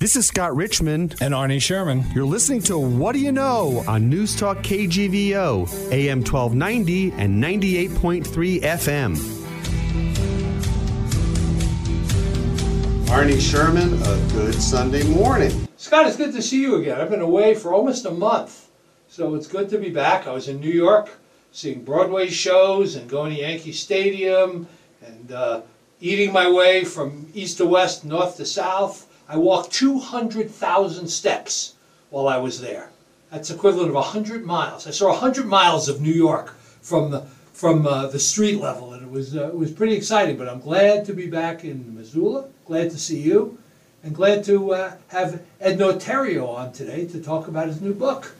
This is Scott Richmond. And Arnie Sherman. You're listening to What Do You Know on News Talk KGVO, AM 1290 and 98.3 FM. Arnie Sherman, a good Sunday morning. Scott, it's good to see you again. I've been away for almost a month, so it's good to be back. I was in New York seeing Broadway shows and going to Yankee Stadium and uh, eating my way from east to west, north to south. I walked 200,000 steps while I was there. That's equivalent of 100 miles. I saw 100 miles of New York from the from uh, the street level, and it was uh, it was pretty exciting. But I'm glad to be back in Missoula. Glad to see you, and glad to uh, have Ednor Therriault on today to talk about his new book.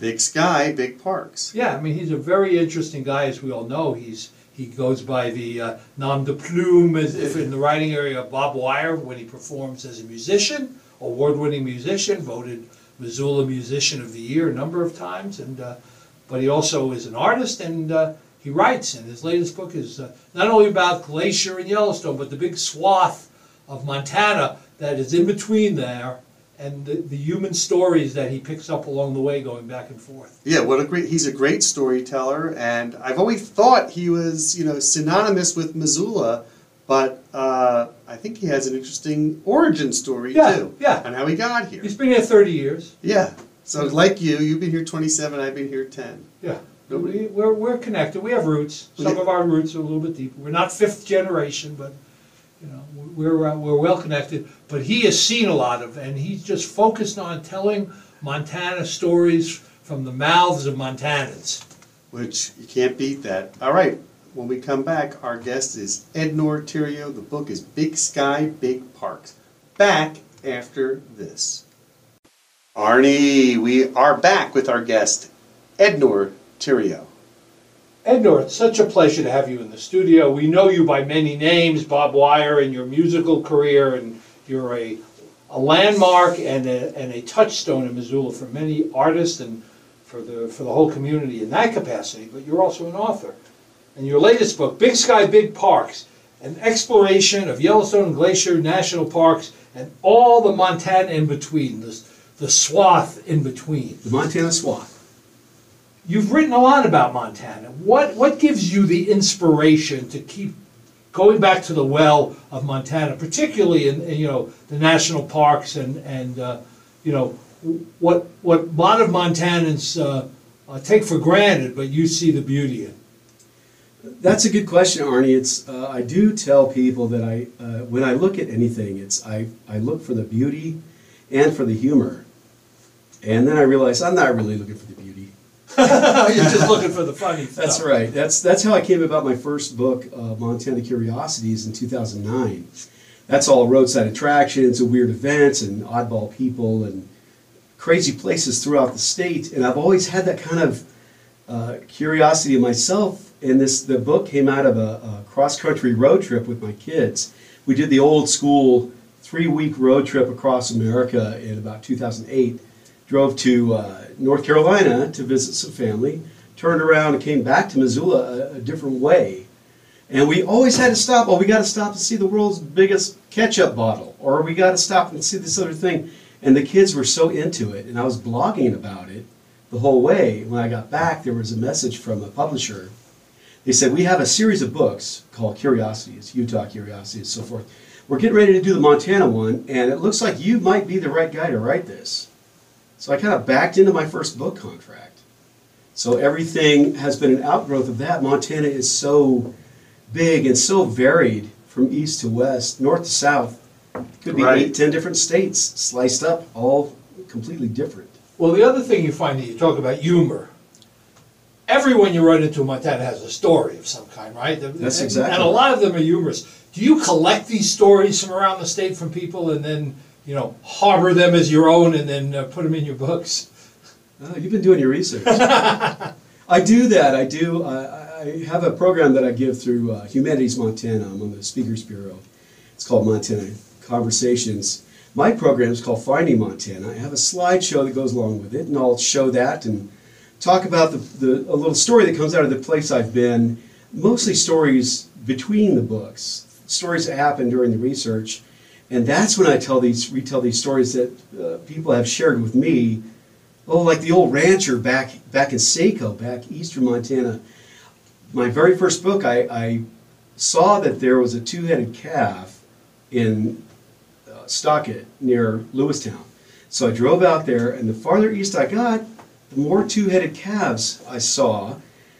Big sky, big parks. Yeah, I mean he's a very interesting guy, as we all know. He's he goes by the uh, nom de plume, as if in the writing area, of Bob Wire when he performs as a musician, award-winning musician, voted Missoula Musician of the Year a number of times, and uh, but he also is an artist and uh, he writes. And his latest book is uh, not only about Glacier and Yellowstone, but the big swath of Montana that is in between there and the, the human stories that he picks up along the way going back and forth. Yeah, what a great he's a great storyteller and I've always thought he was, you know, synonymous with Missoula, but uh, I think he has an interesting origin story Yeah, too. yeah. And how he got here. He's been here 30 years. Yeah. So like you, you've been here 27, I've been here 10. Yeah. Nobody- We, we're, we're connected. We have roots. Some Yeah. of our roots are a little bit deeper. We're not fifth generation, but you know we're we're well connected. But he has seen a lot of, and he's just focused on telling Montana stories from the mouths of Montanans. which you can't beat that. All right, when we come back, our guest is Ednor Therriault. The book is Big Sky, Big Parks. Back after this. Arnie, we are back with our guest, Ednor Therriault. Ednor, it's such a pleasure to have you in the studio. We know you by many names, Bob Wire, and your musical career, and you're a, a landmark and a, and a touchstone in Missoula for many artists and for the, for the whole community in that capacity, but you're also an author. And your latest book, Big Sky, Big Parks, an exploration of Yellowstone Glacier National Parks and all the Montana in between, the, the swath in between. The Montana Swath. You've written a lot about Montana. What what gives you the inspiration to keep going back to the well of Montana, particularly in, in, you know the national parks and and uh, you know what what a lot of Montanans uh, uh, take for granted, but you see the beauty in. That's a good question, Arnie. It's uh, I do tell people that I uh, when I look at anything, it's I I look for the beauty and for the humor, and then I realize I'm not really looking for the beauty. You're just looking for the funny stuff. That's right. That's that's how I came about my first book, uh, Montana Curiosities, in 2009. That's all roadside attractions and weird events and oddball people and crazy places throughout the state. And I've always had that kind of uh, curiosity myself. And this the book came out of a, a cross country road trip with my kids. We did the old school three week road trip across America in about 2008. Drove to uh, North Carolina to visit some family. Turned around and came back to Missoula a, a different way. And we always had to stop. Oh, we got to stop and see the world's biggest ketchup bottle, or we got to stop and see this other thing. And the kids were so into it, and I was blogging about it the whole way. When I got back, there was a message from a publisher. They said, We have a series of books called Curiosities, Utah Curiosities, so forth. We're getting ready to do the Montana one, and it looks like you might be the right guy to write this. So I kind of backed into my first book contract. So everything has been an outgrowth of that. Montana is so big and so varied from east to west, north to south. Could be Right. eight, ten different states sliced up, all completely different. Well, the other thing you find that you talk about humor. Everyone you run into in Montana has a story of some kind, right? That's And- exactly And a lot of them are humorous. Do you collect these stories from around the state from people and then you know, harbor them as your own and then uh, put them in your books. Oh, you've been doing your research. I do that. I do. I, I have a program that I give through uh, Humanities Montana. I'm on the Speakers Bureau. It's called Montana Conversations. My program is called Finding Montana. I have a slideshow that goes along with it, and I'll show that and talk about the, the a little story that comes out of the place I've been. Mostly stories between the books, stories that happen during the research, and that's when I tell these retell these stories that uh, people have shared with me Oh, like the old rancher back back in Saco, back eastern Montana. My very first book, I, I saw that there was a two-headed calf in uh, Stockett near Lewistown. So I drove out there, and the farther east I got, the more two-headed calves I saw,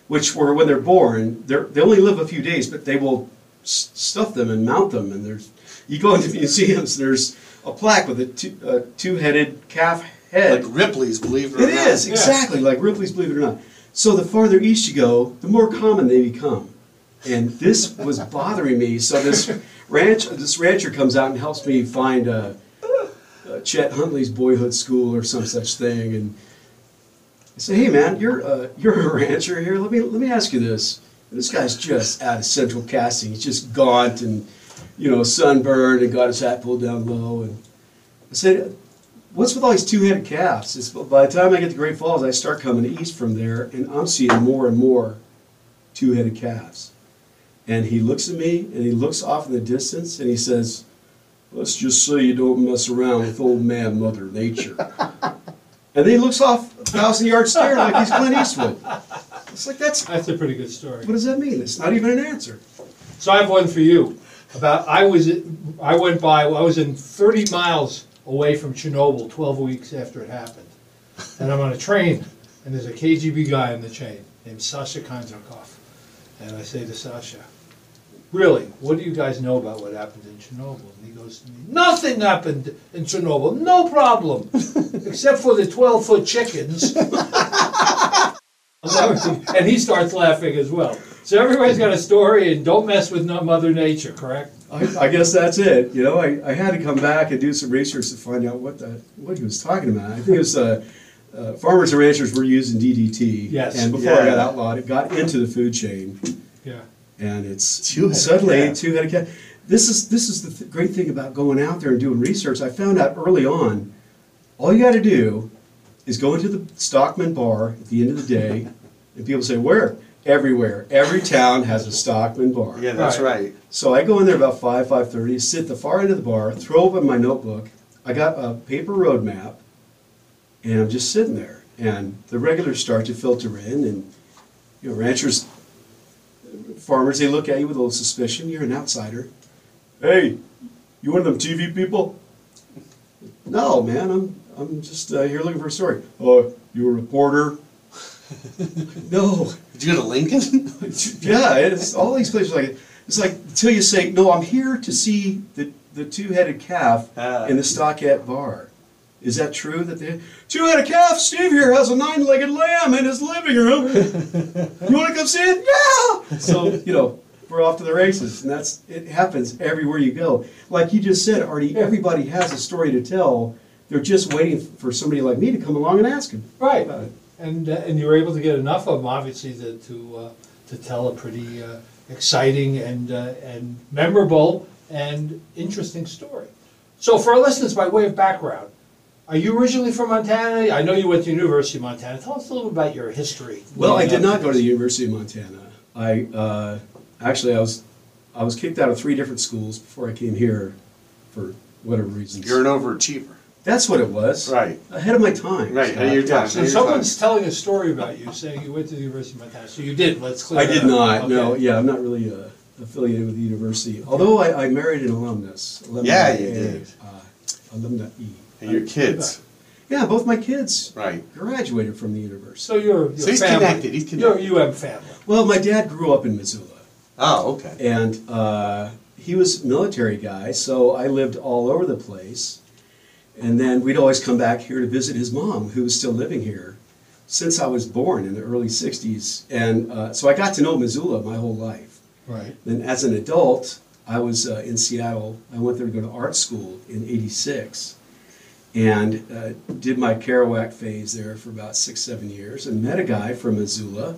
which were when they're born. They're, they only live a few days, but they will stuff them and mount them. And there's you go into museums, there's a plaque with a, two, a two-headed calf head. Like Ripley's, believe it or It not. is, exactly, like Ripley's Believe It or Not. So the farther east you go, the more common they become. And this was bothering me. So this ranch, this rancher comes out and helps me find uh, uh, Chet Huntley's boyhood school or some such thing. And I say, hey man, you're uh, you're a rancher here. Let me let me ask you this. And this guy's just out of central casting. He's just gaunt and you know sunburned and got his hat pulled down low. And I said, what's with all these two-headed calves? It's, by the time I get to Great Falls, I start coming east from there, and I'm seeing more and more two-headed calves. And he looks at me, and he looks off in the distance, and he says, "Let's just say you don't mess around with old man Mother Nature." and then he looks off a thousand yards stare like he's Clint Eastwood. It's like that's That's a pretty good story. what does that mean? It's not even an answer. So I have one for you. About I was I went by I was in 30 miles away from Chernobyl 12 weeks after it happened, and I'm on a train, and there's a KGB guy on the train named Sasha Konzakov, and I say to Sasha, "Really, what do you guys know about what happened in Chernobyl?" And he goes to me, "Nothing happened in Chernobyl, no problem, except for the 12 foot chickens." I'll never see- and he starts laughing as well. So everybody's got a story, and don't mess with no- Mother Nature, correct? I, I guess that's it. You know, I, I had to come back and do some research to find out what the what he was talking about. I think it was uh, uh, farmers and ranchers were using DDT. Yes. And before it got outlawed, it got into the food chain, Yeah. and it's Two-headed suddenly calf. two-headed calf. This is this is the th- great thing about going out there and doing research. I found out early on, all you got to do is go into the Stockman bar at the end of the day, and people say, "Where?" Everywhere. Every town has a Stockman bar. Yeah, that's Right. right. So I go in there about five, five thirty, sit at the far end of the bar, throw open my notebook. I got a paper road map, and I'm just sitting there. And the regulars start to filter in, and you know, ranchers, farmers, they look at you with a little suspicion. You're an outsider. Hey, you one of them TV people? No, man, I'm I'm just uh, here looking for a story. Oh, you a reporter? no. Did you go to Lincoln? Yeah, it's all these places like it's like until you say no, I'm here to see the the two-headed calf Ah. in the Stockett bar. Is that true that the two-headed calf? Steve here has a nine-legged lamb in his living room. you want to come see it? Yeah. So you know we're off to the races, and that's it happens everywhere you go. Like you just said, Arnie, everybody has a story to tell. They're just waiting for somebody like me to come along and ask them. Right. about it. And, uh, and you were able to get enough of them, obviously, to, to, uh, to tell a pretty uh, exciting and, uh, and memorable and interesting story. So for our listeners, by way of background, are you originally from Montana? I know you went to University of Montana. Tell us a little bit about your history. Well, I did not go to the. University of Montana. I uh, actually I was I was kicked out of three different schools before I came here for whatever reasons. You're an overachiever. That's what it was. Right. Ahead of my time. Right, ahead of your time. So someone's telling a story about you, saying you went to the University of Montana. So you did. Let's clear. I that did up. not. No. Okay. Yeah, I'm not really uh, affiliated with the university. Although I, I married an alumnus. alumni Yeah, you and, did. Uh, alumni. And your kids. Yeah, both my kids Right. graduated from the university. So you're, you're So he's family. connected, he's You're connected. UM family. Well, my dad grew up in Missoula. Oh, okay. And uh, he was a military guy, so I lived all over the place. And then we'd always come back here to visit his mom, who was still living here since I was born in the early 60s. And uh, so I got to know Missoula my whole life. Right. Then as an adult, I was uh, in Seattle. I went there to go to art school in '86, and uh, did my Kerouac phase there for about six, seven years, and met a guy from Missoula,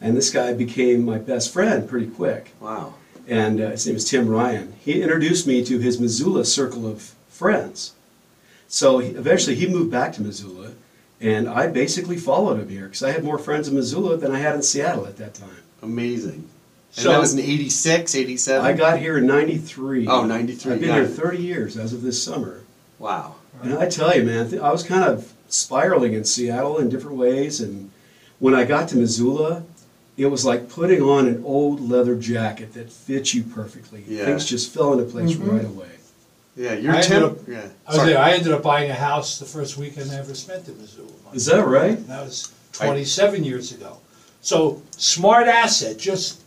and this guy became my best friend pretty quick. Wow. And uh, his name is Tim Ryan. He introduced me to his Missoula circle of friends. So he, eventually he moved back to Missoula, and I basically followed him here because I had more friends in Missoula than I had in Seattle at that time. Amazing. And So- that was in 86, 87? I got here in '93. Oh, 93, I've been got here 30 years as of this summer. Wow. And I tell you, man, th- I was kind of spiraling in Seattle in different ways. And when I got to Missoula, it was like putting on an old leather jacket that fits you perfectly. Yeah. Things just fell into place Mm-hmm. right away. Yeah, you're I ended Tim. up- yeah. I was Sorry. there. I ended up buying a house the first weekend I ever spent in Missoula. Is that right? And that was 27 years ago. So Smart Asset just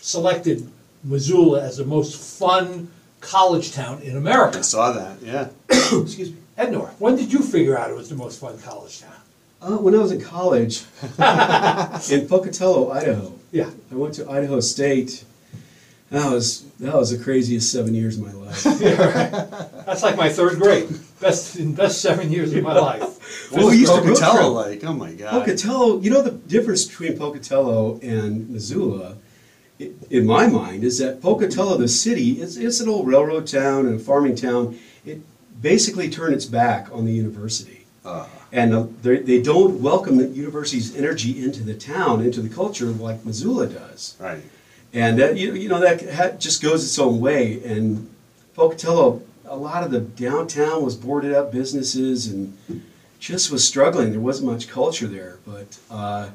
selected Missoula as the most fun college town in America. I America. saw that, yeah. Excuse me. Ednor, when did you figure out it was the most fun college town? Uh, when I was in college in Pocatello, Idaho, Yeah. I went to Idaho State. That was that was the craziest seven years of my life. That's like my third grade. Best in best seven years of my life. What was road trip. Pocatello like? Oh my God. Pocatello, you know the difference between Pocatello and Missoula, i- in my mind, is that Pocatello, the city, is it's an old railroad town and a farming town. It basically turned its back on the university, Uh, and uh, they they don't welcome the university's energy into the town, into the culture like Missoula does. right. And that, you, you know that ha- just goes its own way. And Pocatello, a lot of the downtown was boarded up businesses and just was struggling. There wasn't much culture there. But uh,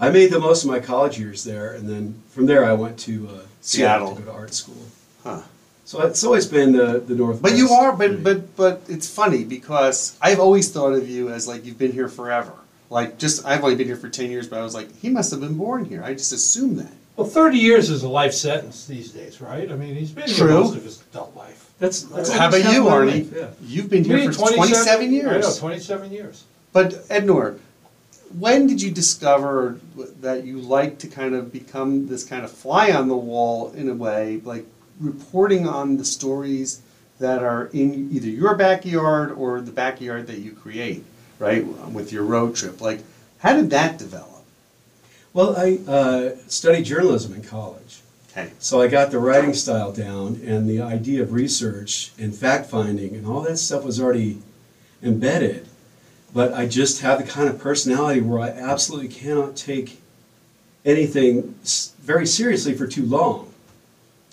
I made the most of my college years there, and then from there I went to uh, Seattle. Seattle. to go to art school. Huh. So it's always been the the Northwest. But you are, but but but it's funny because I've always thought of you as like you've been here forever. Like just I've only been here for ten years, but I was like, he must have been born here. I just assumed that. Well, 30 years is a life sentence these days, right? I mean, he's been here True. most of his adult life. that's, that's How about almost you, my Arnie? life, Yeah. You've been here Me, for twenty-seven years. I know, 27 years. But Ednor, when did you discover that you like to kind of become this kind of fly on the wall in a way, like reporting on the stories that are in either your backyard or the backyard that you create, right? With your road trip, like how did that develop? Well, I uh, studied journalism in college. Okay. So I got the writing style down, and the idea of research and fact finding and all that stuff was already embedded. But I just have the kind of personality where I absolutely cannot take anything very seriously for too long.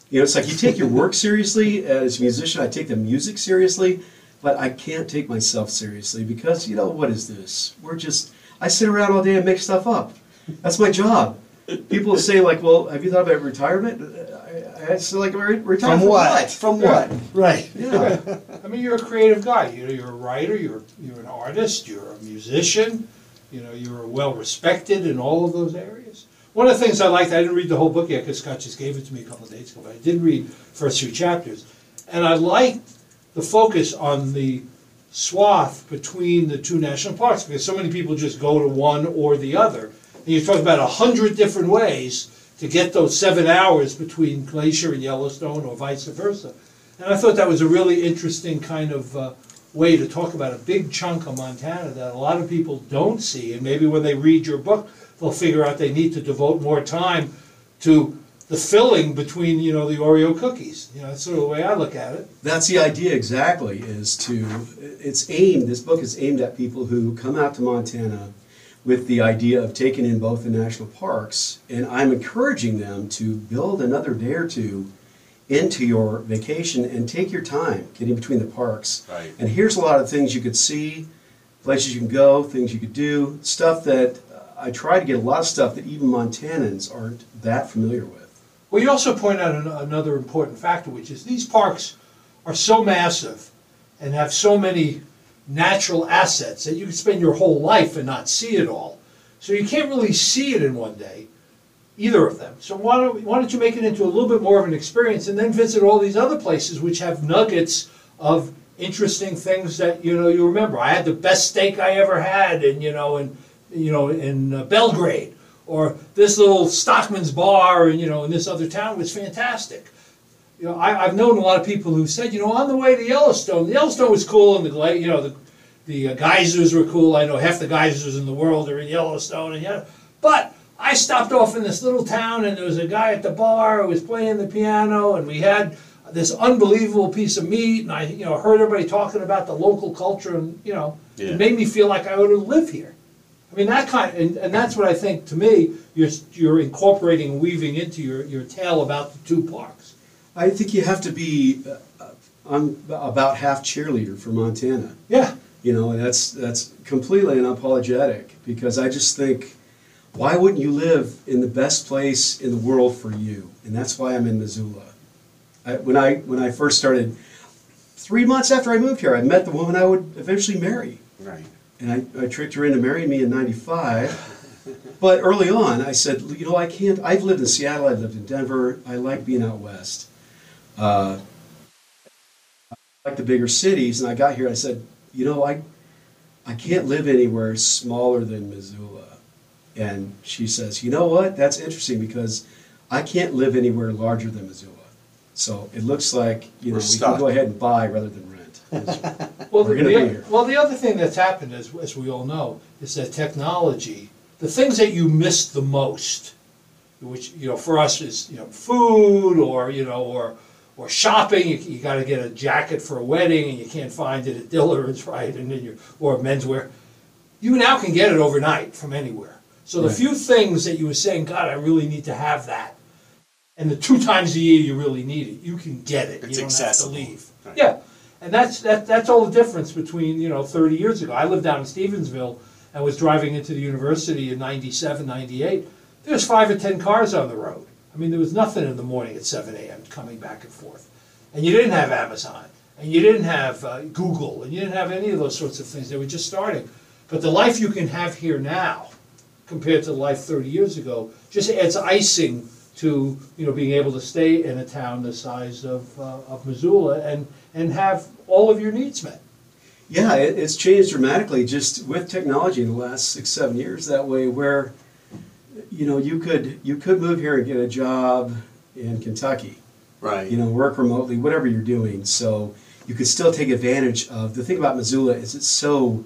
You know, it's like you take your work seriously as a musician, I take the music seriously, but I can't take myself seriously because, you know, what is this? We're just, I sit around all day and make stuff up. That's my job. People say, like, well, have you thought about retirement? I, I say, like, "Re- retire From what? what? From what? Right. Yeah. I mean, you're a creative guy. You know, you're a writer. You're you're an artist. You're a musician. You know, you're well respected in all of those areas. One of the things I liked, I didn't read the whole book yet because Scott just gave it to me a couple of days ago, but I did read first few chapters, and I liked the focus on the swath between the two national parks because so many people just go to one or the other. And you talk about a hundred different ways to get those seven hours between Glacier and Yellowstone or vice versa. And I thought that was a really interesting kind of uh, way to talk about a big chunk of Montana that a lot of people don't see. And maybe when they read your book, they'll figure out they need to devote more time to the filling between, you know, the Oreo cookies. You know, that's sort of the way I look at it. That's the idea exactly, is to, it's aimed, this book is aimed at people who come out to Montana with the idea of taking in both the national parks, and I'm encouraging them to build another day or two into your vacation and take your time getting between the parks. Right. And here's a lot of things you could see, places you can go, things you could do, stuff that uh, I try to get a lot of stuff that even Montanans aren't that familiar with. Well, you also point out an- another important factor, which is these parks are so massive and have so many natural assets that you can spend your whole life and not see it all. So you can't really see it in one day, either of them. So why don't, why don't you make it into a little bit more of an experience and then visit all these other places which have nuggets of interesting things that you know you remember. I had the best steak I ever had, and you know, in you know in uh, Belgrade, or this little Stockman's bar, and you know, in this other town was fantastic. You know, I, I've known a lot of people who said, you know, on the way to Yellowstone, the Yellowstone was cool, and the you know the the uh, geysers were cool. I know half the geysers in the world are in Yellowstone, and yeah, but I stopped off in this little town, and there was a guy at the bar who was playing the piano, and we had this unbelievable piece of meat, and I, you know, heard everybody talking about the local culture, and you know, Yeah. it made me feel like I ought to live here. I mean, that kind, and, and that's what I think. To me, you're you're incorporating, and weaving into your your tale about the two parks. I think you have to be uh, I'm about half cheerleader for Montana. Yeah. You know, and that's that's completely unapologetic because I just think, why wouldn't you live in the best place in the world for you? And that's why I'm in Missoula. I, when I when I first started, three months after I moved here, I met the woman I would eventually marry, Right. and I, I tricked her into marrying me in '95. But early on, I said, you know, I can't. I've lived in Seattle. I've lived in Denver. I like being out west. Uh, like the bigger cities, and I got here. I said, you know, I, I can't live anywhere smaller than Missoula. And she says, you know what? That's interesting because I can't live anywhere larger than Missoula. So it looks like you know We're we stuck. can go ahead and buy rather than rent. Well, We're the, gonna the- be here. well, the other thing that's happened, as, as we all know, is that technology, the things that you miss the most, which, you know, for us is, you know, food or, you know, or, or shopping, you, you gotta get a jacket for a wedding and you can't find it at Dillard's, right, and then you, or menswear. You now can get it overnight from anywhere. So the Right. few things that you were saying, God, I really need to have that, and the two times a year you really need it, you can get it. It's you don't accessible. have to leave. Right. Yeah, and that's that, that's all the difference between you know 30 years ago. I lived down in Stevensville and was driving into the university in 97, 98. There's five or ten cars on the road. I mean, there was nothing in the morning at 7 a.m. coming back and forth, and you didn't have Amazon, and you didn't have uh, Google, and you didn't have any of those sorts of things. They were just starting. But the life you can have here now, compared to life 30 years ago, just adds icing to you know being able to stay in a town the size of, uh, of Missoula and and have all of your needs met. Yeah, it, it's changed dramatically just with technology in the last six, seven years. That way, where you know you could you could move here and get a job in Kentucky, Right. you know, work remotely, whatever you're doing. So you could still take advantage of the thing about Missoula is it's so,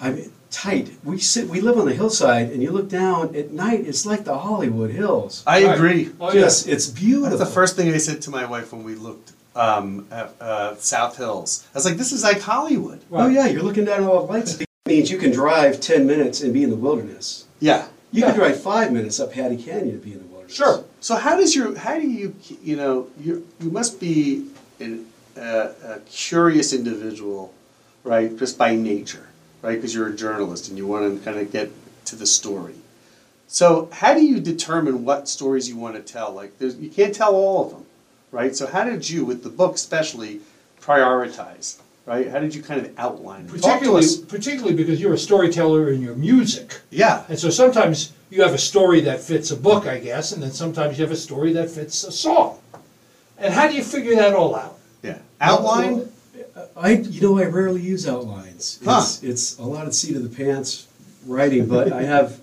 I mean, tight. We sit, we live on the hillside, and you look down at night. It's like the Hollywood Hills. I Right. agree. Oh Just yeah. it's beautiful. That's the first thing I said to my wife when we looked um, at uh, South Hills. I was like, "This is like Hollywood." Oh yeah, you're looking down at all the lights. It means you can drive ten minutes and be in the wilderness. Yeah. You Yeah. can drive five minutes up Pattee Canyon to be in the wilderness. Sure. So how does your how do you you know you you must be an, uh, a curious individual, right? Just by nature, right? Because you're a journalist and you want to kind of get to the story. So how do you determine what stories you want to tell? Like there's, you can't tell all of them, right? So how did you, with the book especially, prioritize? Right? How did you kind of outline it? Talk to Particularly, us. particularly because you're a storyteller in your music. Yeah. And so sometimes you have a story that fits a book, I guess, and then sometimes you have a story that fits a song. And how do you figure that all out? Yeah. Outline. I, you know, I rarely use outlines. Huh. It's, it's a lot of seat of the pants writing, but I have.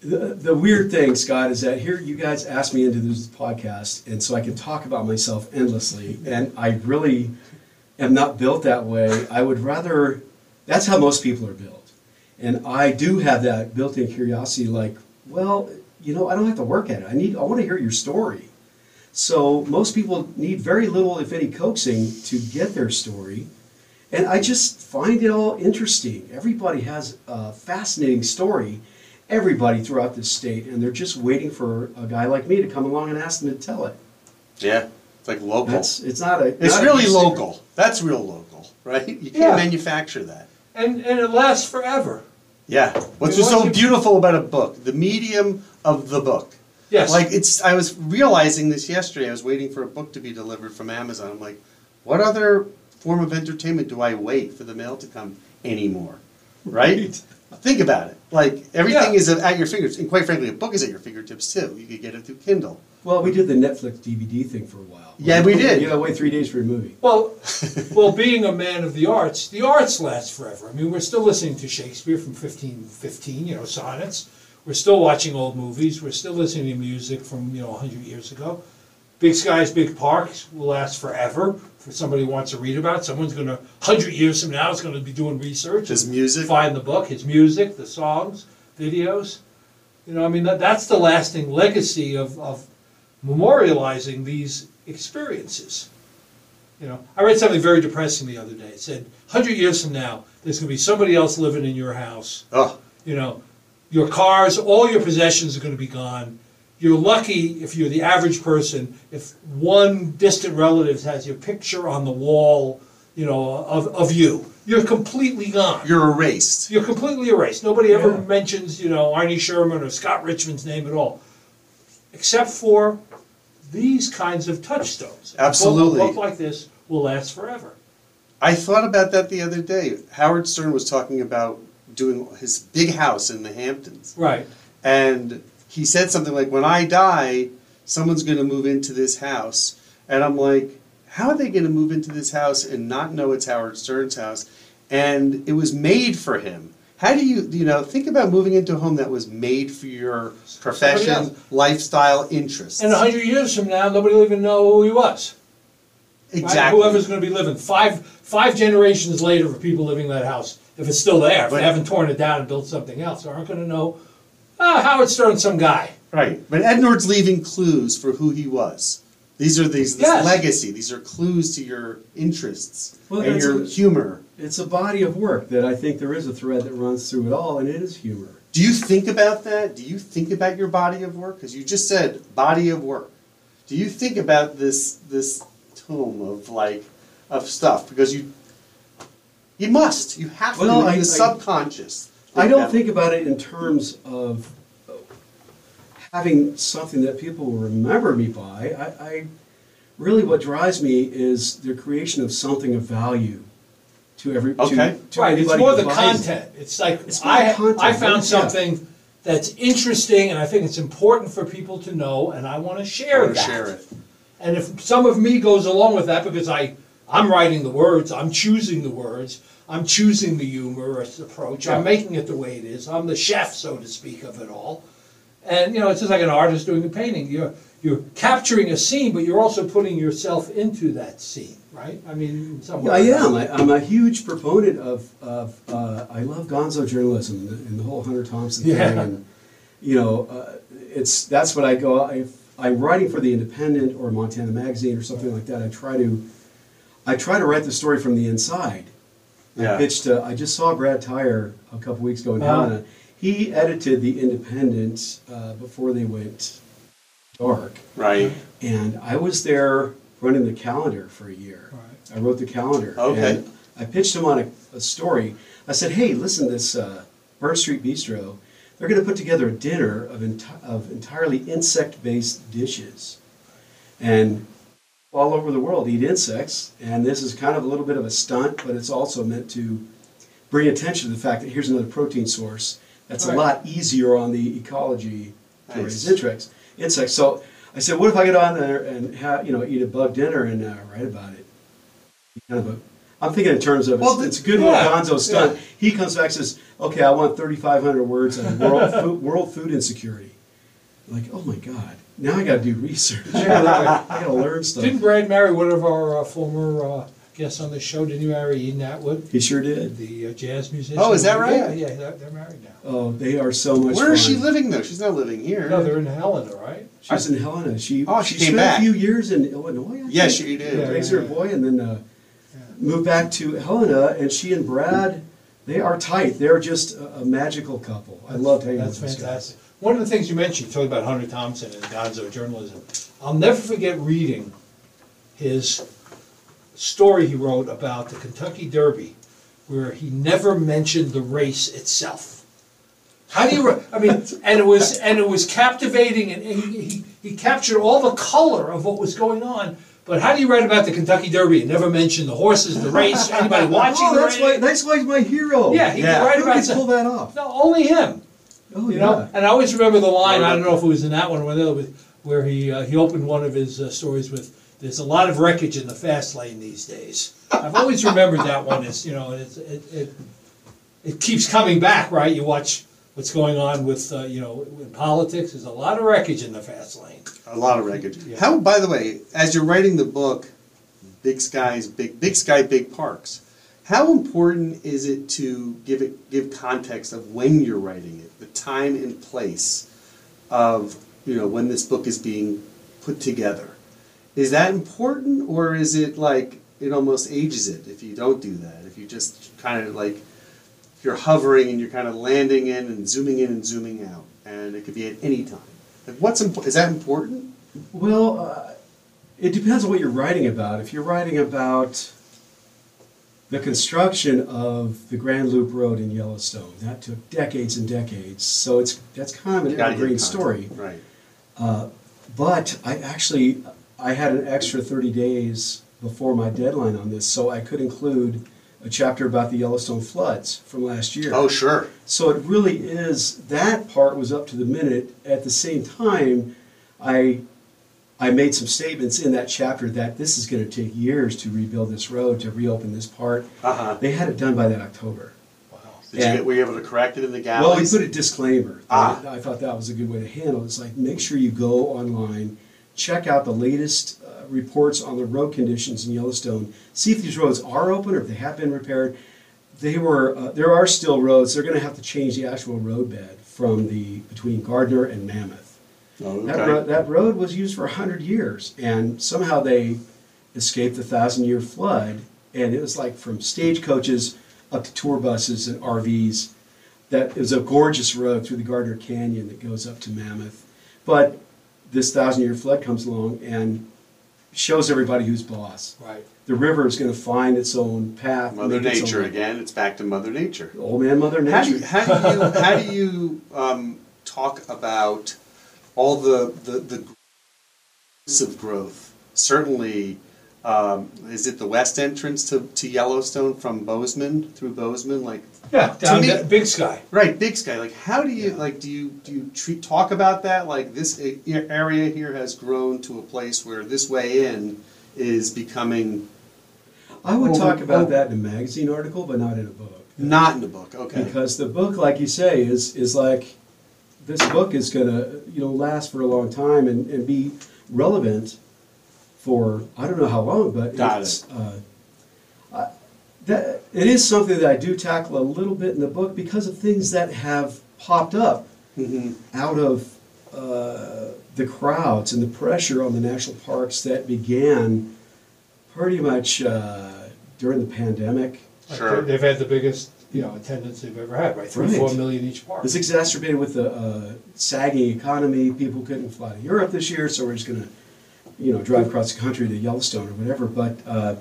The, the weird thing, Scott, is that here you guys asked me into this podcast, and so I can talk about myself endlessly, and I really am not built that way. I would rather. That's how most people are built, and I do have that built-in curiosity. Like, well, you know, I don't have to work at it. I need. I want to hear your story. So most people need very little, if any, coaxing to get their story. And I just find it all interesting. Everybody has a fascinating story, everybody throughout this state, and they're just waiting for a guy like me to come along and ask them to tell it. Yeah. It's like local. That's it's not a It's not really secret. local. That's real local, right? You can't Yeah. manufacture that. And, and it lasts forever. Yeah. What's mean, so you- beautiful about a book, the medium of the book. Yes. Like it's I was realizing this yesterday. I was waiting for a book to be delivered from Amazon. I'm like, what other form of entertainment do I wait for the mail to come anymore? Right? Think about it. Like everything Yeah. is at your fingertips, and quite frankly, a book is at your fingertips too. You could get it through Kindle. Well, we did the Netflix DVD thing for a while. Yeah, we did. You gotta wait three days for a movie. Well, well, being a man of the arts, the arts last forever. I mean, we're still listening to Shakespeare from 1515, you know, sonnets. We're still watching old movies. We're still listening to music from, you know, 100 years ago. Big Skies, Big Parks will last forever. For somebody who wants to read about it, someone's going to, hundred years from now, is going to be doing research. His music? Find the book, his music, the songs, videos. You know, I mean, that, that's the lasting legacy of, of memorializing these experiences. You know, I read something very depressing the other day. It said, hundred years from now, there's going to be somebody else living in your house Oh, you know, your cars, all your possessions are going to be gone. You're lucky if you're the average person if one distant relative has your picture on the wall, you know, of, of you. You're completely gone. you're erased. You're completely erased. Nobody ever Yeah. mentions, you know, Arnie Sherman or Scott Richmond's name at all, except for these kinds of touchstones. A book- Absolutely. A book like this will last forever. I thought about that the other day. Howard Stern was talking about doing his big house in the Hamptons. Right. And he said something like, When I die, someone's going to move into this house. And I'm like, How are they going to move into this house and not know it's Howard Stern's house? And it was made for him. How do you, you know, think about moving into a home that was made for your profession, else. lifestyle, interests? And a hundred years from now, nobody will even know who he was. right? exactly. Whoever's going to be living five five generations later for people living in that house, if it's still there, if But- they haven't torn it down and built something else, aren't going to know. Ah, Howard Stern, some guy. Right, but Ednor's leaving clues for who he was. These are these this Yes. legacy. These are clues to your interests Well, and that's your a- humor. It's a body of work that I think there is a thread that runs through it all, and it is humor. Do you think about that? Do you think about your body of work? Because you just said body of work. Do you think about this this tome of like of stuff? Because you you must. You have Well, to. In I- the subconscious. I don't about- think about it in terms of having something that people will remember me by. I, I really what drives me is the creation of something of value to every Okay. to, right. It's more the buys it. content. It's like It's I content, I found yeah. something that's interesting, and I think it's important for people to know, and I want to share I wanna that. share it. And if some of me goes along with that because I, I'm writing the words, I'm choosing the words, I'm choosing the humorous approach, I'm making it the way it is, I'm the chef, so to speak, of it all. And you know, it's just like an artist doing a painting. You're you're capturing a scene, but you're also putting yourself into that scene, right? I mean, in some Yeah, way. I am. I, I'm a huge proponent of, of uh, I love gonzo journalism and the, and the whole Hunter Thompson thing. Yeah. And, you know, uh, it's that's what I go. If I'm writing for the Independent or Montana Magazine or something like that, I try to I try to write the story from the inside. I Yeah. pitched. Uh, I just saw Brad Tyer a couple weeks ago in Uh-huh. Helena. He edited the Independent uh, before they went dark. Right. And I was there running the calendar for a year. Right. I wrote the calendar. Okay. And I pitched him on a, a story. I said, hey, listen, this uh, Burns Street Bistro, they're going to put together a dinner of, enti- of entirely insect based dishes. And all over the world eat insects. And this is kind of a little bit of a stunt, but it's also meant to bring attention to the fact that here's another protein source that's Right. a lot easier on the ecology to Nice. raise insects. Insects. So I said, what if I get on there and have, you know eat a bug dinner and uh, write about it? Kind of a. I'm thinking in terms of Well, it's, it's a good yeah, little Gonzo stunt. yeah. He comes back and says, okay, I want 3,500 words on world food, world food insecurity. Like, oh my god, now I got to do research. I got to learn stuff. Didn't Brad marry one of our uh, former uh, guests on the show? Didn't you marry Eden Atwood, He sure did. the uh, jazz musician? Oh, is that right? Yeah, yeah, they're, they're married now. Oh, they are so much. Where is she fun. living though? She's not living here. No, they're in Helena, right? She's in Helena. She Oh, she she came spent back. a few years in Illinois. I Yes, think. she did. Yeah, raised yeah, her boy and then uh, moved back to Helena. And she and Brad, they are tight. They're just a, a magical couple. I love hanging That's with those fantastic. guys. One of the things you mentioned, you talked about Hunter Thompson and Gonzo journalism. I'll never forget reading his story he wrote about the Kentucky Derby, where he never mentioned the race itself. How do you? I mean, and it was and it was captivating, and he, he he captured all the color of what was going on. But how do you write about the Kentucky Derby and never mention the horses, the race, anybody watching Oh, that's why. That's why he's my hero. yeah, he Yeah. could write Who about can pull that off? No, only him. Oh You yeah. know, and I always remember the line. I don't know if it was in that one or the other, where he uh, he opened one of his uh, stories with, "There's a lot of wreckage in the fast lane these days." I've always remembered that one. As you know, it's, it it it keeps coming back, right? You watch what's going on with, uh, you know, in politics. There's a lot of wreckage in the fast lane. A lot of wreckage. Yeah. How, by the way, as you're writing the book, Big Skies, Big Big Sky, Big Parks. How important is it to give it give context of when you're writing it, the time and place of you know when this book is being put together? Is that important, or is it like it almost ages it if you don't do that? If you just kind of like if you're hovering and you're kind of landing in and zooming in and zooming out, and it could be at any time. Like what's impo- is that important? Well, uh, it depends on what you're writing about. If you're writing about the construction of the Grand Loop Road in Yellowstone, that took decades and decades. So it's that's kind of an evergreen story. right? Uh, but I actually I had an extra 30 days before my deadline on this, so I could include a chapter about the Yellowstone floods from last year. Oh, sure. So it really is that part was up to the minute. At the same time, I I made some statements in that chapter that this is going to take years to rebuild this road to reopen this part. Uh huh. They had it done by that October. Wow. Did you And- were you able to correct it in the gap? Well, we put a disclaimer. Ah. I, I thought that was a good way to handle it. It's like make sure you go online, check out the latest uh, reports on the road conditions in Yellowstone, see if these roads are open or if they have been repaired. They were. Uh, there are still roads. They're going to have to change the actual road bed from the between Gardiner and Mammoth. oh, That, ro- that road was used for 100 years, and somehow they escaped the thousand year flood. And it was like from stagecoaches up to tour buses and RVs. That it was a gorgeous road through the Gardner Canyon that goes up to Mammoth. But this thousand year flood comes along and shows everybody who's boss. Right. The river is going to find its own path. Mother make its Nature own- again. It's back to Mother Nature. Old man, Mother How do Nature. you, how do you, how do you um, talk about all the, the, the growths of growth? Certainly, um, is it the west entrance to, to Yellowstone from Bozeman, through Bozeman? Like, Yeah, down me- to Big Sky. right, Big Sky. Like, how do you, like, do you, do you treat, talk about that? Like, this area here has grown to a place where this way in is becoming I would Oh, talk about oh. that in a magazine article, but not in a book. not in the book. Okay. Because the book, like you say, is is like this book is gonna you know last for a long time and, and be relevant for I don't know how long, but Got it's, Uh, I, that it is something that I do tackle a little bit in the book because of things that have popped up hmm out of uh, the crowds and the pressure on the national parks that began pretty much uh, during the pandemic. Sure. they- They've had the biggest, you know, attendance they've ever had, right? Three, Right. four million each park. It's exacerbated with the uh, sagging economy. People couldn't fly to Europe this year, so we're just going to, you know, drive across the country to Yellowstone or whatever. But uh,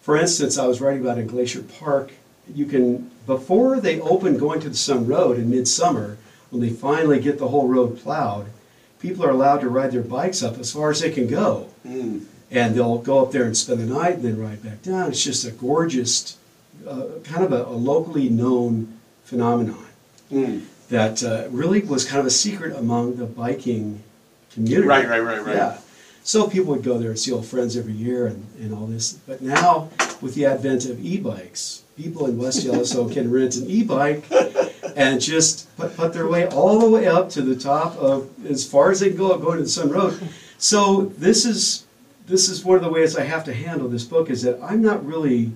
for instance, I was writing about in Glacier Park. You can before they open Going-to-the-Sun Road in midsummer, when they finally get the whole road plowed, people are allowed to ride their bikes up as far as they can go, Mm. and they'll go up there and spend the night, and then ride back down. It's just a gorgeous, uh, kind of a, a locally known phenomenon Mm. that uh, really was kind of a secret among the biking community. Right, right, right, right. Yeah. So people would go there and see old friends every year and, and all this. But now, with the advent of e-bikes, people in West Yellowstone can rent an e-bike and just put, put their way all the way up to the top of as far as they can go Going-to-the-Sun Road. So this is this is one of the ways I have to handle this book is that I'm not really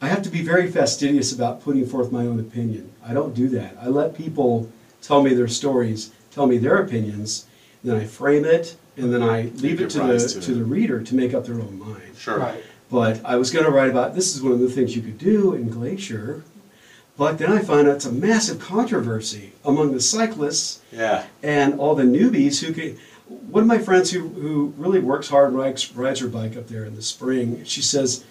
I have to be very fastidious about putting forth my own opinion. I don't do that. I let people tell me their stories, tell me their opinions, then I frame it, and then I leave it to prize the to to the reader to make up their own mind. Sure. Right. But I was going to write about this is one of the things you could do in Glacier, but then I found out it's a massive controversy among the cyclists Yeah. and all the newbies who could. One of my friends who, who really works hard and rides, rides her bike up there in the spring, she says,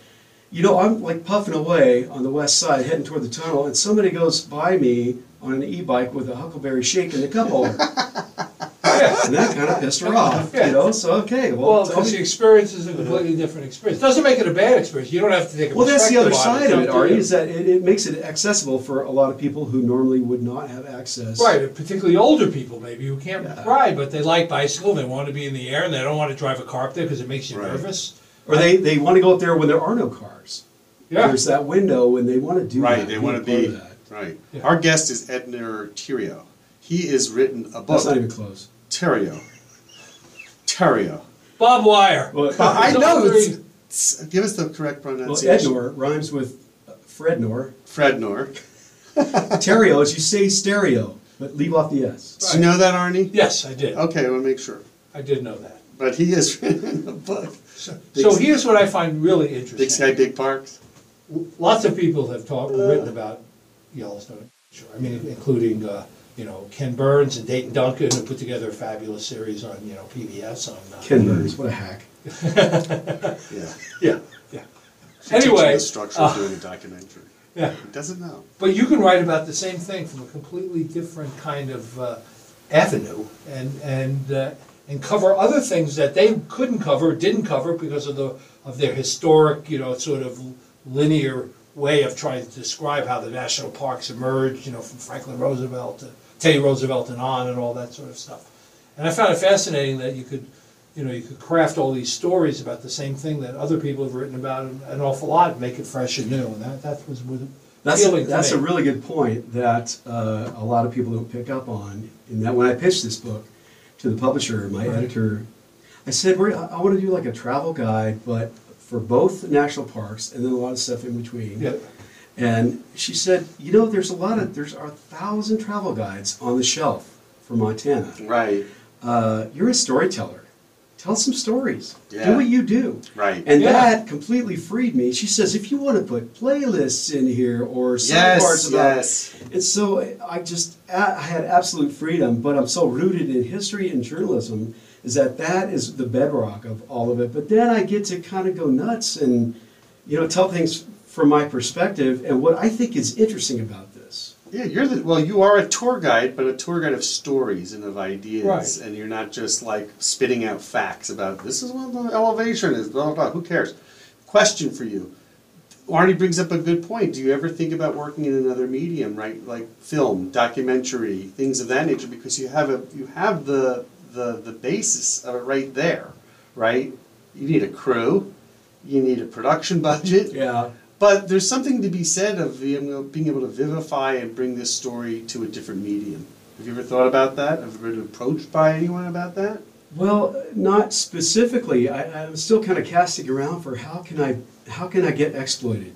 You know, I'm like puffing away on the west side heading toward the tunnel, and somebody goes by me on an e bike with a huckleberry shake in the cup holder. and that kind of pissed her off, you know? So, okay, well, Well, tell because the me. experience is a completely different experience. Doesn't make it a bad experience. You don't have to take a Well, that's the other on side of it, up to Arnie, you. is that it, it makes it accessible for a lot of people who normally would not have access. Right, particularly older people maybe who can't Yeah. ride, but they like bicycle. They want to be in the air, and they don't want to drive a car up there because it makes you Right. nervous. Or they, they want to go up there when there are no cars. Yeah, There's that window and they want to do Right, that. they wanna part of be- that. Right. Yeah. Our guest is Ednor Therriault. He has written a book. That's not even close. Therriault. Therriault. Bob Wire. Well, I know. It's, it's- give us the correct well pronunciation. Ednor rhymes with uh, Frednor. Frednor. Therriault is you say stereo, but leave off the S. Did you know that, Arnie? Yes, I did. Okay, I want to make sure. I did know that. But he has written a book. So, so here's what I find really interesting. Big Sky, Big Parks. Lots of people have talked, written about Yellowstone. Sure, I mean, including uh, you know Ken Burns and Dayton Duncan, who put together a fabulous series on you know PBS on. Uh, Ken Burns, what a hack. Yeah. Yeah, yeah. Teaching Anyway, the structure of uh, doing a documentary. yeah. He doesn't know. But you can write about the same thing from a completely different kind of uh, avenue and, and, uh, and cover other things that they couldn't cover, didn't cover because of the, of their historic, you know, sort of linear way of trying to describe how the national parks emerged, you know, from Franklin Roosevelt to Teddy Roosevelt and on and all that sort of stuff. And I found it fascinating that you could, you know, you could craft all these stories about the same thing that other people have written about an awful lot and make it fresh and new. And that, that was with That's, to that's a really good point that uh, a lot of people don't pick up on. And that when I pitched this book to the publisher, my Right. editor, I said, We're, I want to do like a travel guide, but for both the national parks and then a lot of stuff in between. Yeah. And she said, you know, there's a lot of, there's a thousand travel guides on the shelf for Montana. Right. Uh, you're a storyteller. Tell some stories. Yeah. Do what you do. Right. And Yeah. that completely freed me. She says, if you want to put playlists in here or some Yes, parts about yes. and so I just I had absolute freedom, but I'm so rooted in history and journalism is that that is the bedrock of all of it. But then I get to kind of go nuts and you know tell things from my perspective and what I think is interesting about this. Yeah, you're the well. You are a tour guide, but a tour guide of stories and of ideas, Right. and you're not just like spitting out facts about this is what the elevation is. Blah blah. blah. Who cares? Question for you. Arnie brings up a good point. Do you ever think about working in another medium, right? Like film, documentary, things of that nature, because you have a you have the the the basis of it right there, right? You need a crew, you need a production budget, Yeah. But there's something to be said of being, able to vivify and bring this story to a different medium. Have you ever thought about that? Have you ever been approached by anyone about that? Well, not specifically. I, I'm still kind of casting around for how can I how can I get exploited,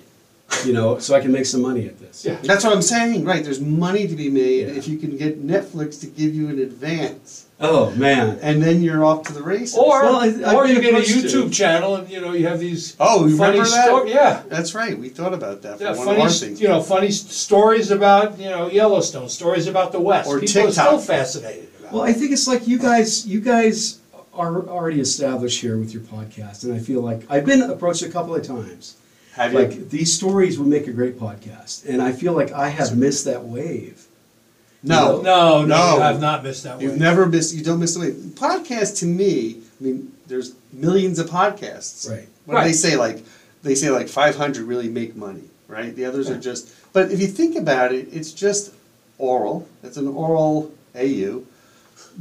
you know, so I can make some money at this. Yeah. That's what I'm saying, right? There's money to be made Yeah. if you can get Netflix to give you an advance, Oh man. and then you're off to the races. Or, Well, I- I've or been you get a approached to. YouTube channel and you know you have these Oh, you funny remember that? sto- yeah, That's right. We thought about that for yeah, one funny of our s- things. you know funny s- stories about you know Yellowstone, stories about the West. Or People are TikTok. still fascinated about. Well, it. I think it's like you guys, you guys are already established here with your podcast, and I feel like I've been approached a couple of times. Have you? Like these stories would make a great podcast, and I feel like I have missed that wave. No, no, no, No. you have not missed that. You've wave. never missed. You don't miss the way. Podcast to me, I mean, there's millions of podcasts. Right. What do they say? Like they say, like 500 really make money, right? The others are just. But if you think about it, it's just oral. It's an oral AU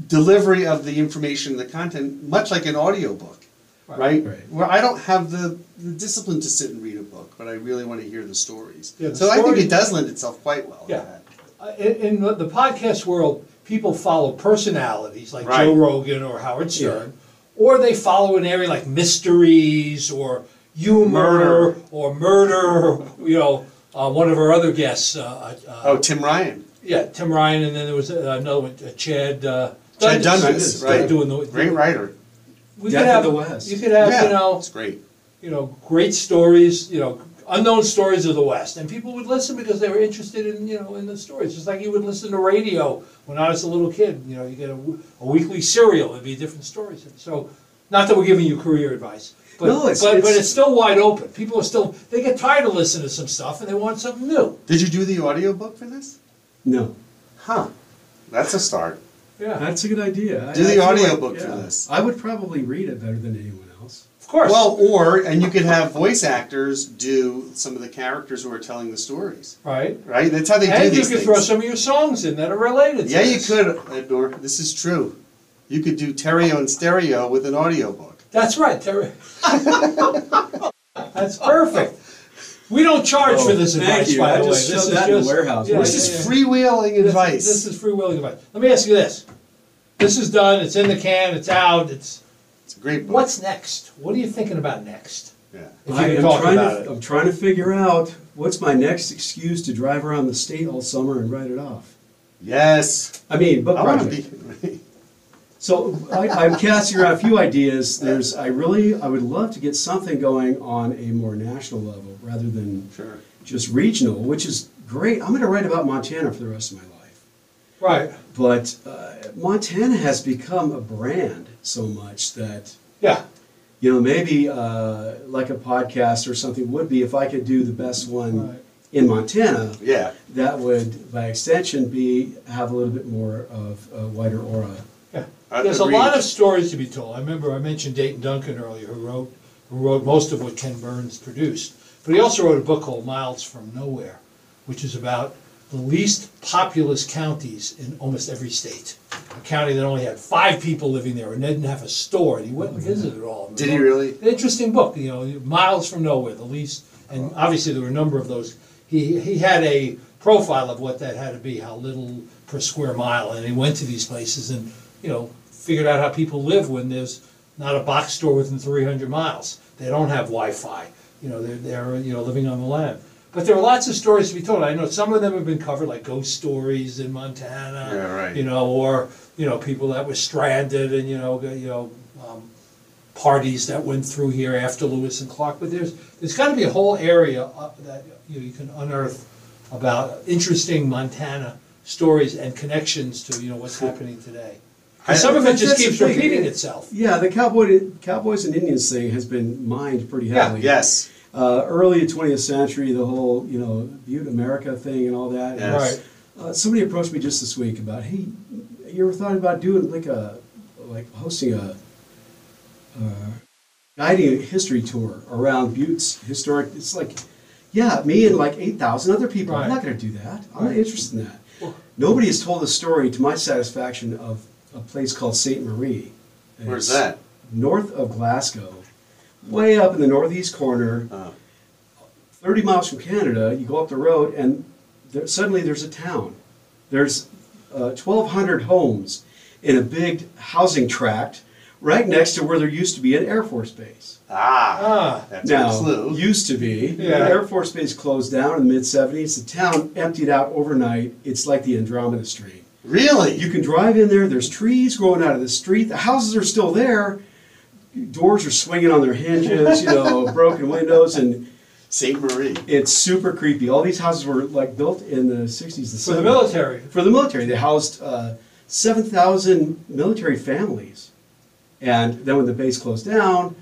delivery of the information, the content, much like an audiobook, right? Right. Where I don't have the, the discipline to sit and read a book, but I really want to hear the stories. Yeah, the so I think it does lend itself quite well. to Yeah. That. Uh, in, in the the podcast world, people follow personalities like Right. Joe Rogan or Howard Stern, or they follow an area like mysteries or humor Murder. or murder. You know, uh, one of our other guests, uh, uh, Oh, Tim Ryan. yeah, Tim Ryan, and then there was uh, another one, uh, Chad. Uh, Chad Dundas, Dundas, uh, right. Doing the Great writer. We Death could of have the West. You could have yeah, you know it's great. you know, great stories, you know, unknown stories of the West, and people would listen because they were interested in, you know, in the stories. Just like you would listen to radio when I was a little kid. You know, you get a, a weekly serial, it'd be different stories. And so, not that we're giving you career advice, but No, it's- but, but it's- it's still wide open. People are still they get tired of listening to some stuff and they want something new. Did you do the audiobook for this? No, Huh. That's a start. Yeah, that's a good idea. I- Do the I feel like- audiobook for this. I would probably read it better than anyone else. of course. Well, or, and you could have voice actors do some of the characters who are telling the stories, right. right? That's how they do it. And you these could throw some of your songs in that are related. to yeah, you could, Ednor. This is true. You could do Terrio and Stereo with an audiobook. That's right, Terry. That's perfect. We don't charge Oh, for this oh, thank advice, you. by I the way. This is that in the just- warehouse. yeah, This yeah, is yeah. freewheeling This- advice. This is freewheeling advice. Let me ask you this. This is done, it's in the can, it's out, it's, it's a great book. what's next? What are you thinking about next? yeah. If I you am can talk trying about to, it. I'm trying to figure out what's my next excuse to drive around the state all summer and write it off. Yes. I mean, book I want to be. So I, I'm casting around a few ideas. There's, I really, I would love to get something going on a more national level rather than Sure. just regional, which is great. I'm going to write about Montana for the rest of my life. Right, But uh, Montana has become a brand so much that yeah, you know maybe uh, like a podcast or something would be if I could do the best one Right. in Montana. Yeah. That would, by extension, be have a little bit more of a wider aura. yeah. I There's a lot of stories to be told. I remember I mentioned Dayton Duncan earlier, who wrote, who wrote most of what Ken Burns produced. But he also wrote a book called Miles from Nowhere, which is about the least populous counties in almost every state. A county that only had five people living there and didn't have a store, and he went and visited mm-hmm. all of them. Did he really? Interesting book, you know, Miles from Nowhere, the least, and obviously there were a number of those. He, he had a profile of what that had to be, how little per square mile, and he went to these places and, you know, figured out how people live when there's not a box store within 300 miles. They don't have Wi-Fi, you know, they're, they're, you know, living on the land. But there are lots of stories to be told. I know some of them have been covered, like ghost stories in Montana. Yeah, right. You know, or, you know, people that were stranded and, you know, you know, um, parties that went through here after Lewis and Clark, but there's, there's gotta be a whole area uh, that, you know, you can unearth about interesting Montana stories and connections to, you know, what's happening today. I- some of it just keeps repeating yeah. itself. Yeah, the cowboy, Cowboys and Indians thing has been mined pretty Yeah. heavily. Yes. Uh, early 20th century, the whole you know Butte America thing and all that. Yes. Right. Uh, somebody approached me just this week about, hey, you ever thought about doing like a, like hosting a, uh, guiding a history tour around Butte's historic? It's like, yeah, me and like 8,000 other people. I'm not going to do that. I'm not interested in that. Well- Nobody has told the story to my satisfaction of a place called Saint Marie. Where's that? North of Glasgow, way up in the northeast corner. Oh. 30 miles from Canada, you go up the road, and there, suddenly there's a town. There's uh, 1,200 homes in a big housing tract right next to where there used to be an Air Force base. Ah. Ah, That's a now, clue. used to be. Yeah. The Air Force base closed down in the mid 70s. The town emptied out overnight. It's like the Andromeda Strain. really? You can drive in there, there's trees growing out of the street, the houses are still there, doors are swinging on their hinges, you know, broken windows, and Saint Marie. it's super creepy. All these houses were like built in the 60s, the 70s. for the military. For the military. They housed uh, 7,000 military families. And then when the base closed down,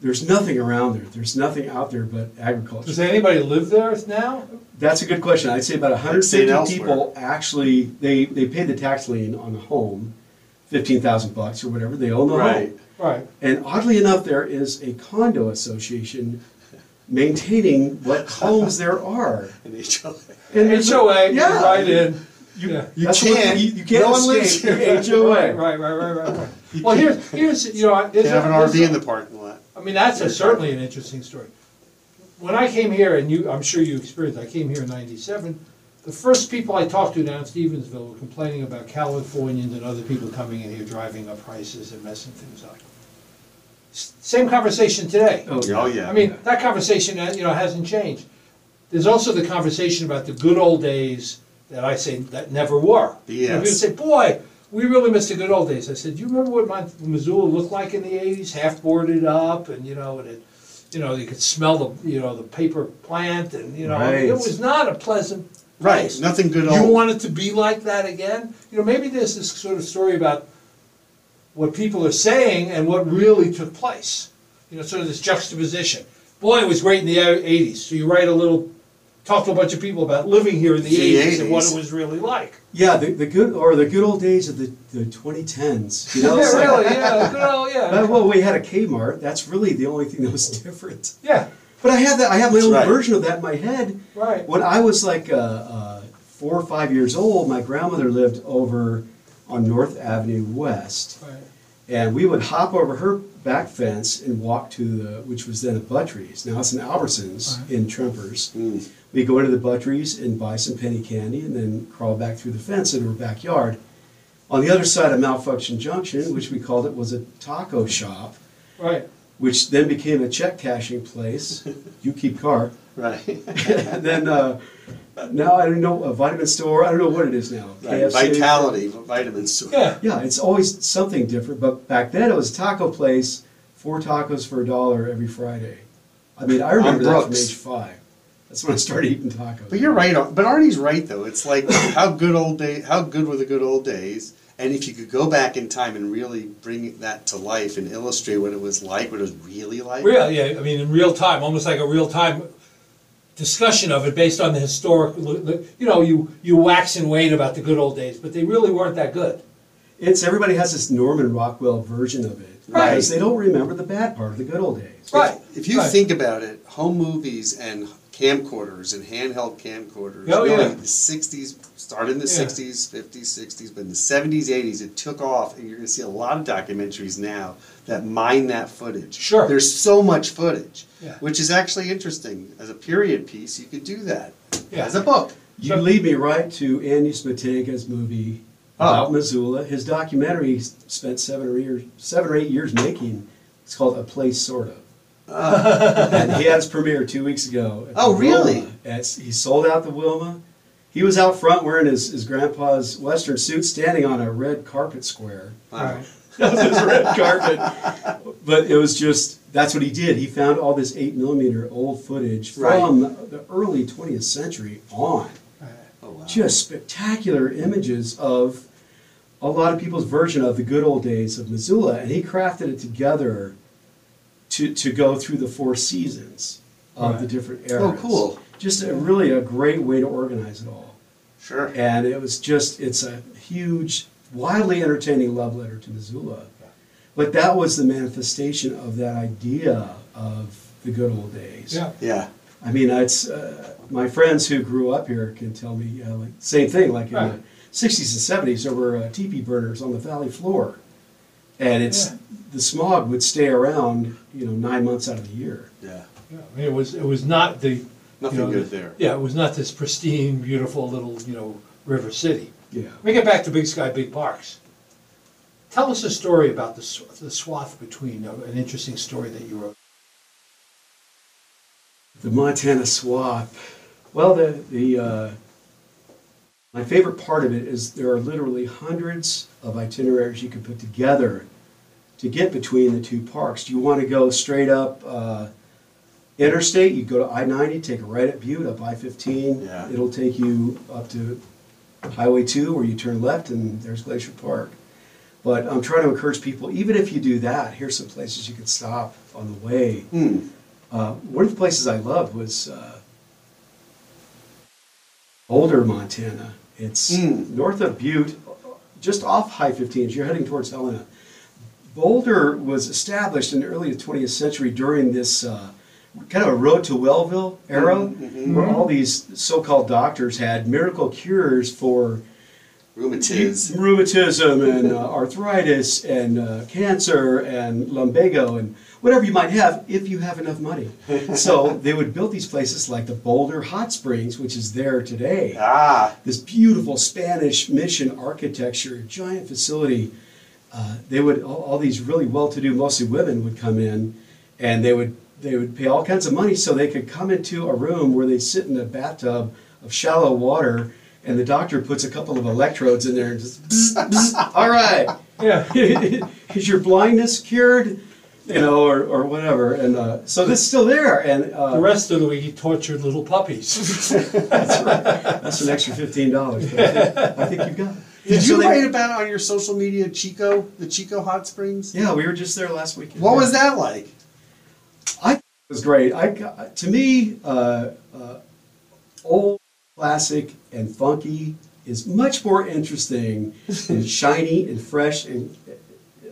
there's nothing around there. There's nothing out there but agriculture. Does anybody live there now? That's a good question. I'd say about Like 150 people actually they they pay the tax lien on the home, fifteen thousand bucks or whatever. They own the Right. home, Right. and oddly enough, there is a condo association maintaining what homes there are. An HOA. And there's a- HOA, you yeah, right in. You, Yeah. You that's can't. You, you can't No one lives escape here. the HOA. Right, right, right, right, right. right. Well, here's, here's, you know, I- They have an RV a- in the parking lot. I mean, that's a, certainly an interesting story. When I came here, and you, I'm sure you experienced, I came here in ninety-seven, the first people I talked to down in Stevensville were complaining about Californians and other people coming in here driving up prices and messing things up. S- Same conversation today. Oh, Oh, yeah. I mean, that conversation, uh, you know, hasn't changed. There's also the conversation about the good old days that I say that never were. You know, People Yes. say, boy, we really missed the good old days. I said, do you remember what Mon- Missoula looked like in the eighties? Half boarded up and, you know, and it, you know, you could smell the, you know, the paper plant and, you know, I mean, it Right. was not a pleasant Right. place. Nothing good You old. want it to be like that again? You know, maybe there's this sort of story about what people are saying and what really took place. You know, sort of this juxtaposition. Boy, it was great in the eighties. So you write a little, talk to a bunch of people about living here in the The eighties and what it was really like. Yeah, the, the good or the good old days of the, the 2010s. You know, it's yeah, like- really, yeah, good old, yeah. well, we had a Kmart. That's really the only thing that was different. Yeah, But I have that. I have my That's own right. version of that in my head. right. When I was like uh, uh, four or five years old, my grandmother lived over on North Avenue West, Right. And we would hop over her back fence and walk to the, which was then a Buttrey's. Now it's an Albertsons in Tremper's. Mm. We go into the Buttrey's and buy some penny candy and then crawl back through the fence into her backyard. On the other side of Malfunction Junction, which we called it, was a taco shop, Right. Which then became a check cashing place. you keep car. Right. and then uh, now I don't know a vitamin store. I don't know what it is now. right. Vitality, vitamin store. Yeah. Yeah, it's always something different. But back then it was a taco place, four tacos for a dollar every Friday. I mean, I remember that from Brooks. age five. That's when I started eating tacos. But you're right. But Arnie's right though. It's like how good old day, how good were the good old days? And if you could go back in time and really bring that to life and illustrate what it was like, what it was really like. Real, yeah, I mean, in real time, almost like a real time discussion of it based on the historic, you know, you, you wax and wane about the good old days, but they really weren't that good. It's everybody has this Norman Rockwell version of it Right. because they don't remember the bad part of the good old days. Right. If you right. think about it, home movies and camcorders and handheld camcorders, Oh, really, yeah. the 60s, started in the Yeah. 60s, 50s, 60s, but in the 70s, 80s, it took off, and you're going to see a lot of documentaries now that mine that footage. Sure. There's so much footage, Yeah. which is actually interesting. As a period piece, you could do that. Yeah. As a book. You lead me right to Andy Smetanka's movie Oh. about Missoula. His documentary he spent seven or years, seven or eight years making. It's called A Place Sort of. And he had his premiere two weeks ago. Oh, the really? Wilma. He sold out the Wilma. He was out front wearing his, his grandpa's Western suit, standing on a red carpet square. Wow. That was his red carpet. But it was just, that's what he did. He found all this 8 millimeter old footage from the early 20th century on. Oh, wow. Just spectacular images of a lot of people's version of the good old days of Missoula. And he crafted it together to, to go through the four seasons of Right. the different eras. Oh, cool. Just a, really a great way to organize it all. Sure. And it was just, it's a huge, wildly entertaining love letter to Missoula. But that was the manifestation of that idea of the good old days. Yeah. Yeah. I mean, it's, uh, my friends who grew up here can tell me, yeah, like, same thing, like in Right. the 60s and 70s, there were uh, teepee burners on the valley floor. And it's, Yeah. The smog would stay around, you know, nine months out of the year. Yeah. Yeah, I mean, it was, it was not the. you Nothing know, good the- there. Yeah, it was not this pristine, beautiful little, you know, river city. Yeah. Let me get back to Big Sky, Big Parks. Tell us a story about the, sw- the swath between, uh, an interesting story that you wrote. The Montana swap. Well, the the uh, my favorite part of it is there are literally hundreds of itineraries you can put together to get between the two parks. Do you want to go straight up uh, interstate? You go to I ninety, take a right at Butte up I fifteen. Yeah. It'll take you up to Highway two, where you turn left, and there's Glacier Park. But I'm trying to encourage people, even if you do that, here's some places you can stop on the way. Hmm. Uh, one of the places I loved was uh, Boulder, Montana. It's Mm. north of Butte, just off High 15 as you're heading towards Helena. Boulder was established in the early 20th century during this uh, kind of a road to Wellville era, where all these so-called doctors had miracle cures for Rheumatiz. rheumatism and uh, arthritis and uh, cancer and lumbago and whatever you might have if you have enough money. so they would build these places like the Boulder Hot Springs, which is there today. Ah. This beautiful Spanish mission architecture, giant facility. Uh, they would all, all these really well-to-do, mostly women, would come in, and they would they would pay all kinds of money so they could come into a room where they sit in a bathtub of shallow water, and the doctor puts a couple of electrodes in there and just, bzz, bzz, all right, Yeah. is your blindness cured? You know, or, or whatever. And uh, so this is still there, and uh, The rest of the week, he tortured little puppies. that's right. That's an extra fifteen dollars. I think you've got. it. Did So you they- write about on your social media Chico, the Chico Hot Springs? Yeah, we were just there last weekend. What was that like? I thought it was great. I got- to me, uh, uh, old, classic, and funky is much more interesting than shiny and fresh and uh,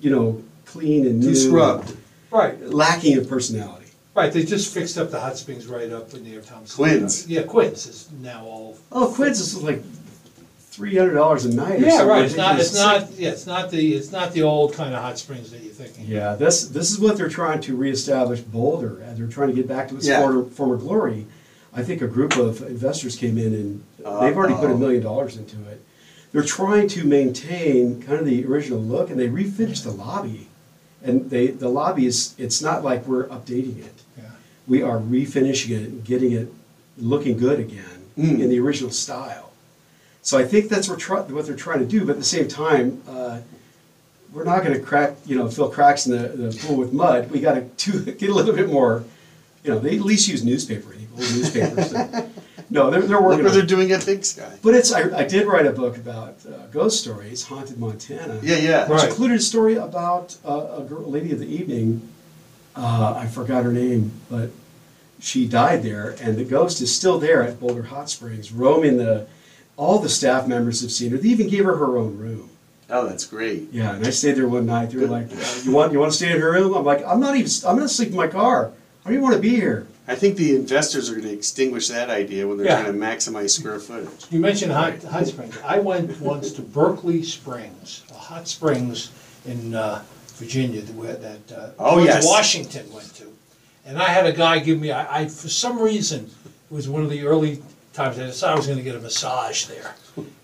you know clean and new, scrubbed. Right, lacking of personality. right, they just fixed up the hot springs right up in near Thompson. Quinn's. Yeah, Quinn's is now all. Oh, Quinn's is like three hundred dollars a night. or Yeah, something right, it's not, ridiculous. it's not, yeah, it's not the, it's not the old kind of hot springs that you're thinking. Yeah, this this is what they're trying to reestablish Boulder, and they're trying to get back to its Yeah. former, former glory. I think a group of investors came in and they've already put a Uh-oh. million dollars into it. They're trying to maintain kind of the original look, and they refinished the lobby. And they the lobby is it's not like we're updating it. Yeah. We are refinishing it, and getting it looking good again Mm. in the original style. So I think that's what, try, what they're trying to do. But at the same time, uh, we're not going to crack, you know, fill cracks in the, the pool with mud. We got to get a little bit more, you know, they at least use newspaper, old newspapers. no, they're, they're Look working what on they're doing at Big Sky. But it's, I, I did write a book about uh, ghost stories, Haunted Montana. Yeah, yeah. Which Right. included a story about uh, a girl, lady of the evening. Uh, I forgot her name, but she died there, and the ghost is still there at Boulder Hot Springs, roaming the. All the staff members have seen her. They even gave her her own room. Oh, that's great. Yeah, and I stayed there one night. They were like, uh, "You want you want to stay in her room?" I'm like, "I'm not even. I'm gonna sleep in my car. I don't even want to be here." I think the investors are going to extinguish that idea when they're Yeah. trying to maximize square footage. You mentioned hot, hot springs. I went once to Berkeley Springs, a hot springs in uh, Virginia that, where- that uh, Oh, George yes. Washington went to. And I had a guy give me, I, I for some reason, it was one of the early times I decided I was going to get a massage there.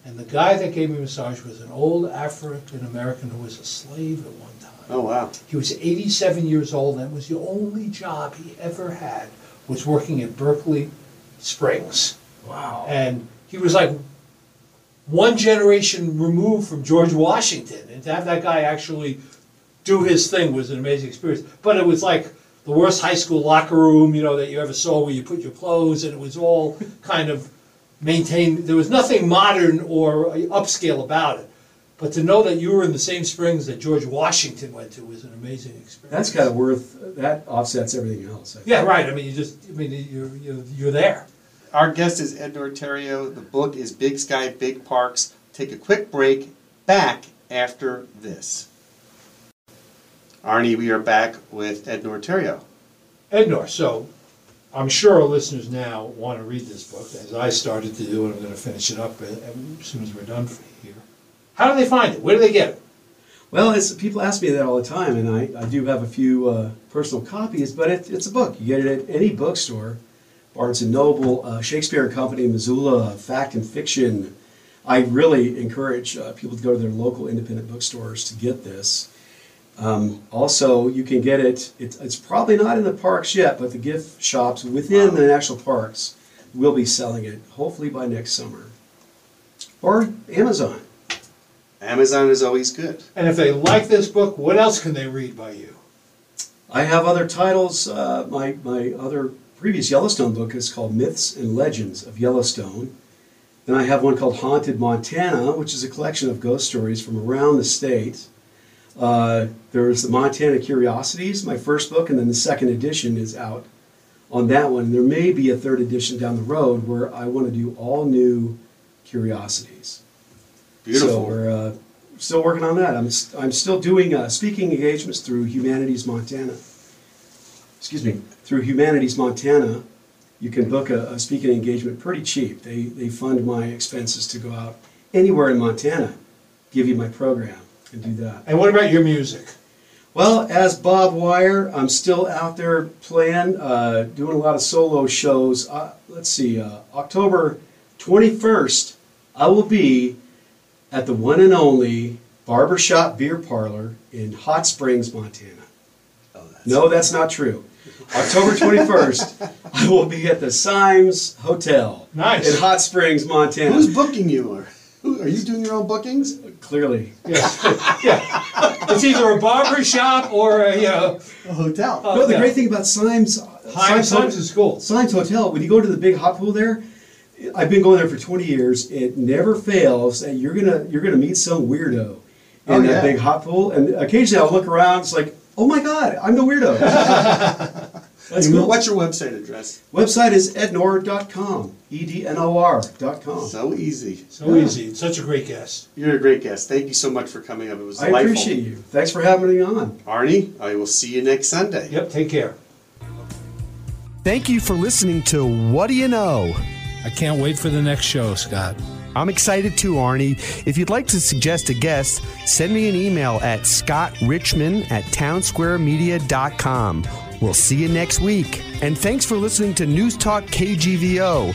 And the guy that gave me a massage was an old African American who was a slave at one time. Oh, wow. He was 87 years old, and it was the only job he ever had was working at Berkeley Springs. Wow. And he was like one generation removed from George Washington, and to have that guy actually do his thing was an amazing experience. But it was like the worst high school locker room, you know, that you ever saw, where you put your clothes, and it was all kind of maintained. There was nothing modern or upscale about it. But to know that you were in the same springs that George Washington went to was an amazing experience. That's kind of worth. That offsets everything else. Yeah, right. I mean, you just, I mean, you're, you're, you're there. Our guest is Ednor Therriault. The book is Big Sky, Big Parks. Take a quick break. Back after this. Arnie, we are back with Ednor Therriault. Ednor, so I'm sure our listeners now want to read this book, as I started to do, and I'm going to finish it up as soon as we're done here. How do they find it? Where do they get it? Well, it's, people ask me that all the time, and I, I do have a few uh, personal copies, but it, it's a book. You get it at any bookstore, Barnes and Noble, uh, Shakespeare and Company, Missoula, Fact and Fiction. I really encourage uh, people to go to their local independent bookstores to get this. Um, also, you can get it, it. It's probably not in the parks yet, but the gift shops within the national parks will be selling it, hopefully by next summer. Or Amazon. Amazon is always good. And if they like this book, what else can they read by you? I have other titles. Uh, my my other previous Yellowstone book is called Myths and Legends of Yellowstone. Then I have one called Haunted Montana, which is a collection of ghost stories from around the state. Uh, there's the Montana Curiosities, my first book, and then the second edition is out on that one. There may be a third edition down the road where I want to do all new curiosities. Beautiful. So we're uh, still working on that. I'm, st- I'm still doing uh, speaking engagements through Humanities Montana. Excuse me, through Humanities Montana. You can book a, a speaking engagement pretty cheap. They, they fund my expenses to go out anywhere in Montana, give you my program, and do that. And what about your music? Well, as Bob Wire, I'm still out there playing, uh, doing a lot of solo shows. Uh, let's see, uh, October 21st, I will be at the one and only Barbershop Beer Parlor in Hot Springs, Montana. Oh, that's- No, that's not true. October 21st, I will be at the Symes Hotel Nice. in Hot Springs, Montana. Who's booking you? Or who, are you doing your own bookings? Clearly. Yeah, yeah. It's either a barber shop or a, you know, A hotel. Oh, no, the yeah. great thing about Symes, Heinz Sons is cool. Symes Hotel, when you go to the big hot pool there, I've been going there for 20 years. It never fails that you're gonna you're gonna meet some weirdo in Oh, that yeah. big hot pool, and occasionally I'll look around. It's like, oh my god, I'm the weirdo. That's cool. What's your website address? Website is ednor.com, e d n o r.com. So easy. So easy. Such a great guest. You're a great guest. Thank you so much for coming up. It was great. I delightful. appreciate you. Thanks for having me on. Arnie, I will see you next Sunday. Yep, take care. Thank you for listening to What Do You Know? I can't wait for the next show, Scott. I'm excited too, Arnie. If you'd like to suggest a guest, send me an email at scottrichman at townsquaremedia.com. We'll see you next week. And thanks for listening to News Talk KGVO.